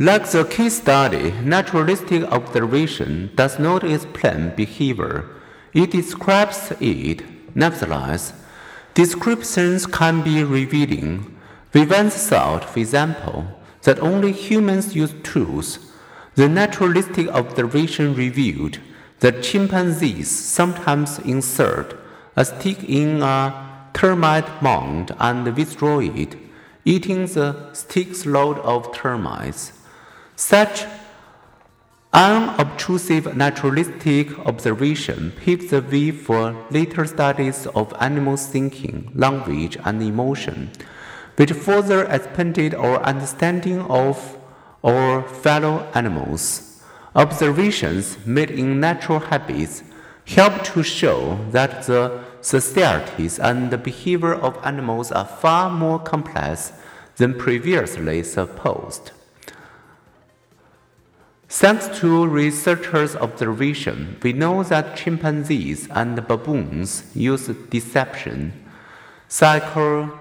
Like the case study, naturalistic observation does not explain behavior, it describes it. Nevertheless, descriptions can be revealing. We once thought, for example, that only humans use tools. The naturalistic observation revealed that chimpanzees sometimes insert a stick in a termite mound and withdraw it, eating the stick's load of termites. Such unobtrusive naturalistic observation paved the way for later studies of animal thinking, language, and emotion, which further expanded our understanding of our fellow animals. Observations made in natural habits help to show that the societies and the behavior of animals are far more complex than previously supposed. Thanks to researchers' observation, we know that chimpanzees and baboons use deception. Psycho-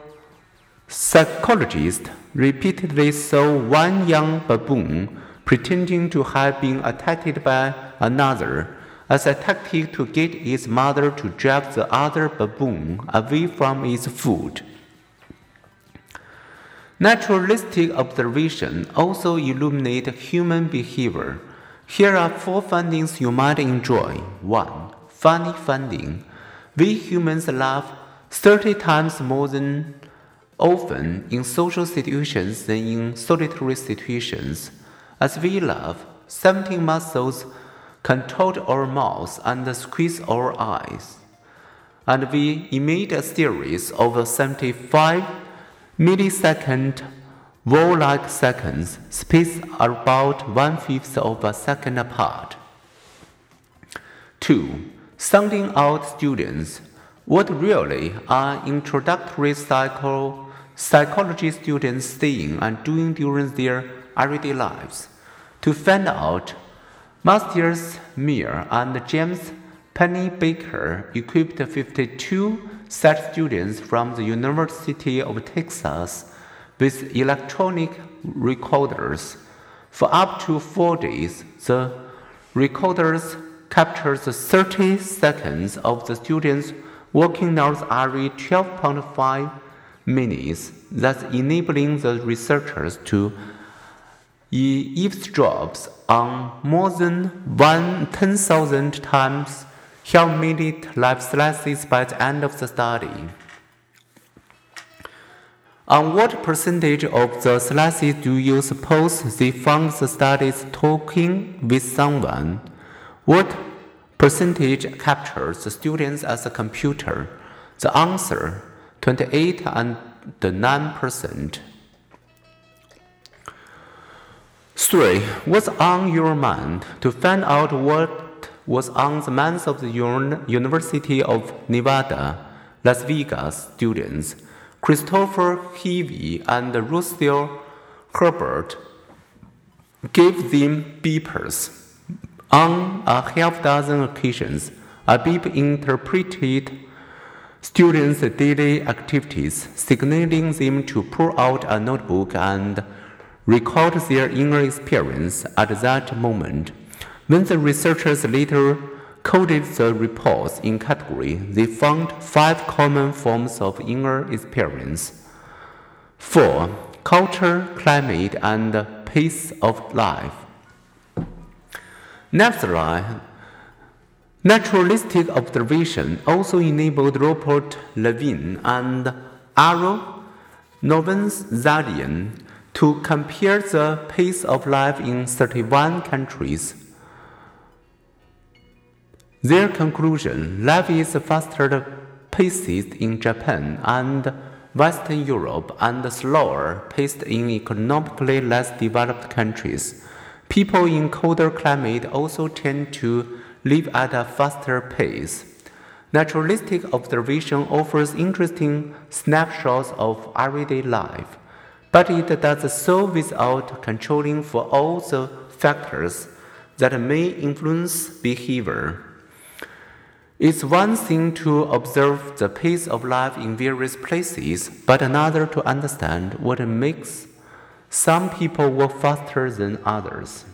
psychologists repeatedly saw one young baboon pretending to have been attacked by another as a tactic to get its mother to drive the other baboon away from its food. Naturalistic observation also illuminate human behavior. Here are four findings you might enjoy. 1. Funny finding. We humans laugh 30 times more than often in social situations than in solitary situations. As we laugh, 17 muscles contort our mouths and squeeze our eyes. And we emit a series of 75 millisecond wall-like seconds spaced about one-fifth of a second apart. 2. Sounding out students. What really are introductory psycho psychology students saying and doing during their everyday lives? To find out, Matthias Mehl and James Pennebaker equipped 52 such students from the University of Texas with electronic recorders. For up to four days, the recorders captured 30 seconds of the students working north every 12.5 minutes, thus enabling the researchers to eavesdrop on more than one 10,000 times made it life slices by the end of the study. On what percentage of the slices do you suppose they found the studies talking with someone? What percentage captures the students as a computer? The answer 28 and 9%. 3. What's on your mind? To find out what was on the minds of the University of Nevada, Las Vegas students, Christopher Heavey and Russell Hurlburt gave them beepers. On a half dozen occasions, a beep interpreted students' daily activities, signaling them to pull out a notebook and record their inner experience at that moment. When the researchers later coded the reports in category, they found five common forms of inner experience. 4. Culture, climate, and pace of life. Naturalistic observation also enabled Robert Levine and Ara Norenzayan to compare the pace of life in 31 countries their conclusion life is faster paced in Japan and Western Europe and slower paced in economically less developed countries. People in colder climate also tend to live at a faster pace. Naturalistic observation offers interesting snapshots of everyday life, but it does so without controlling for all the factors that may influence behavior. It's one thing to observe the pace of life in various places, but another to understand what makes Some people work faster than others.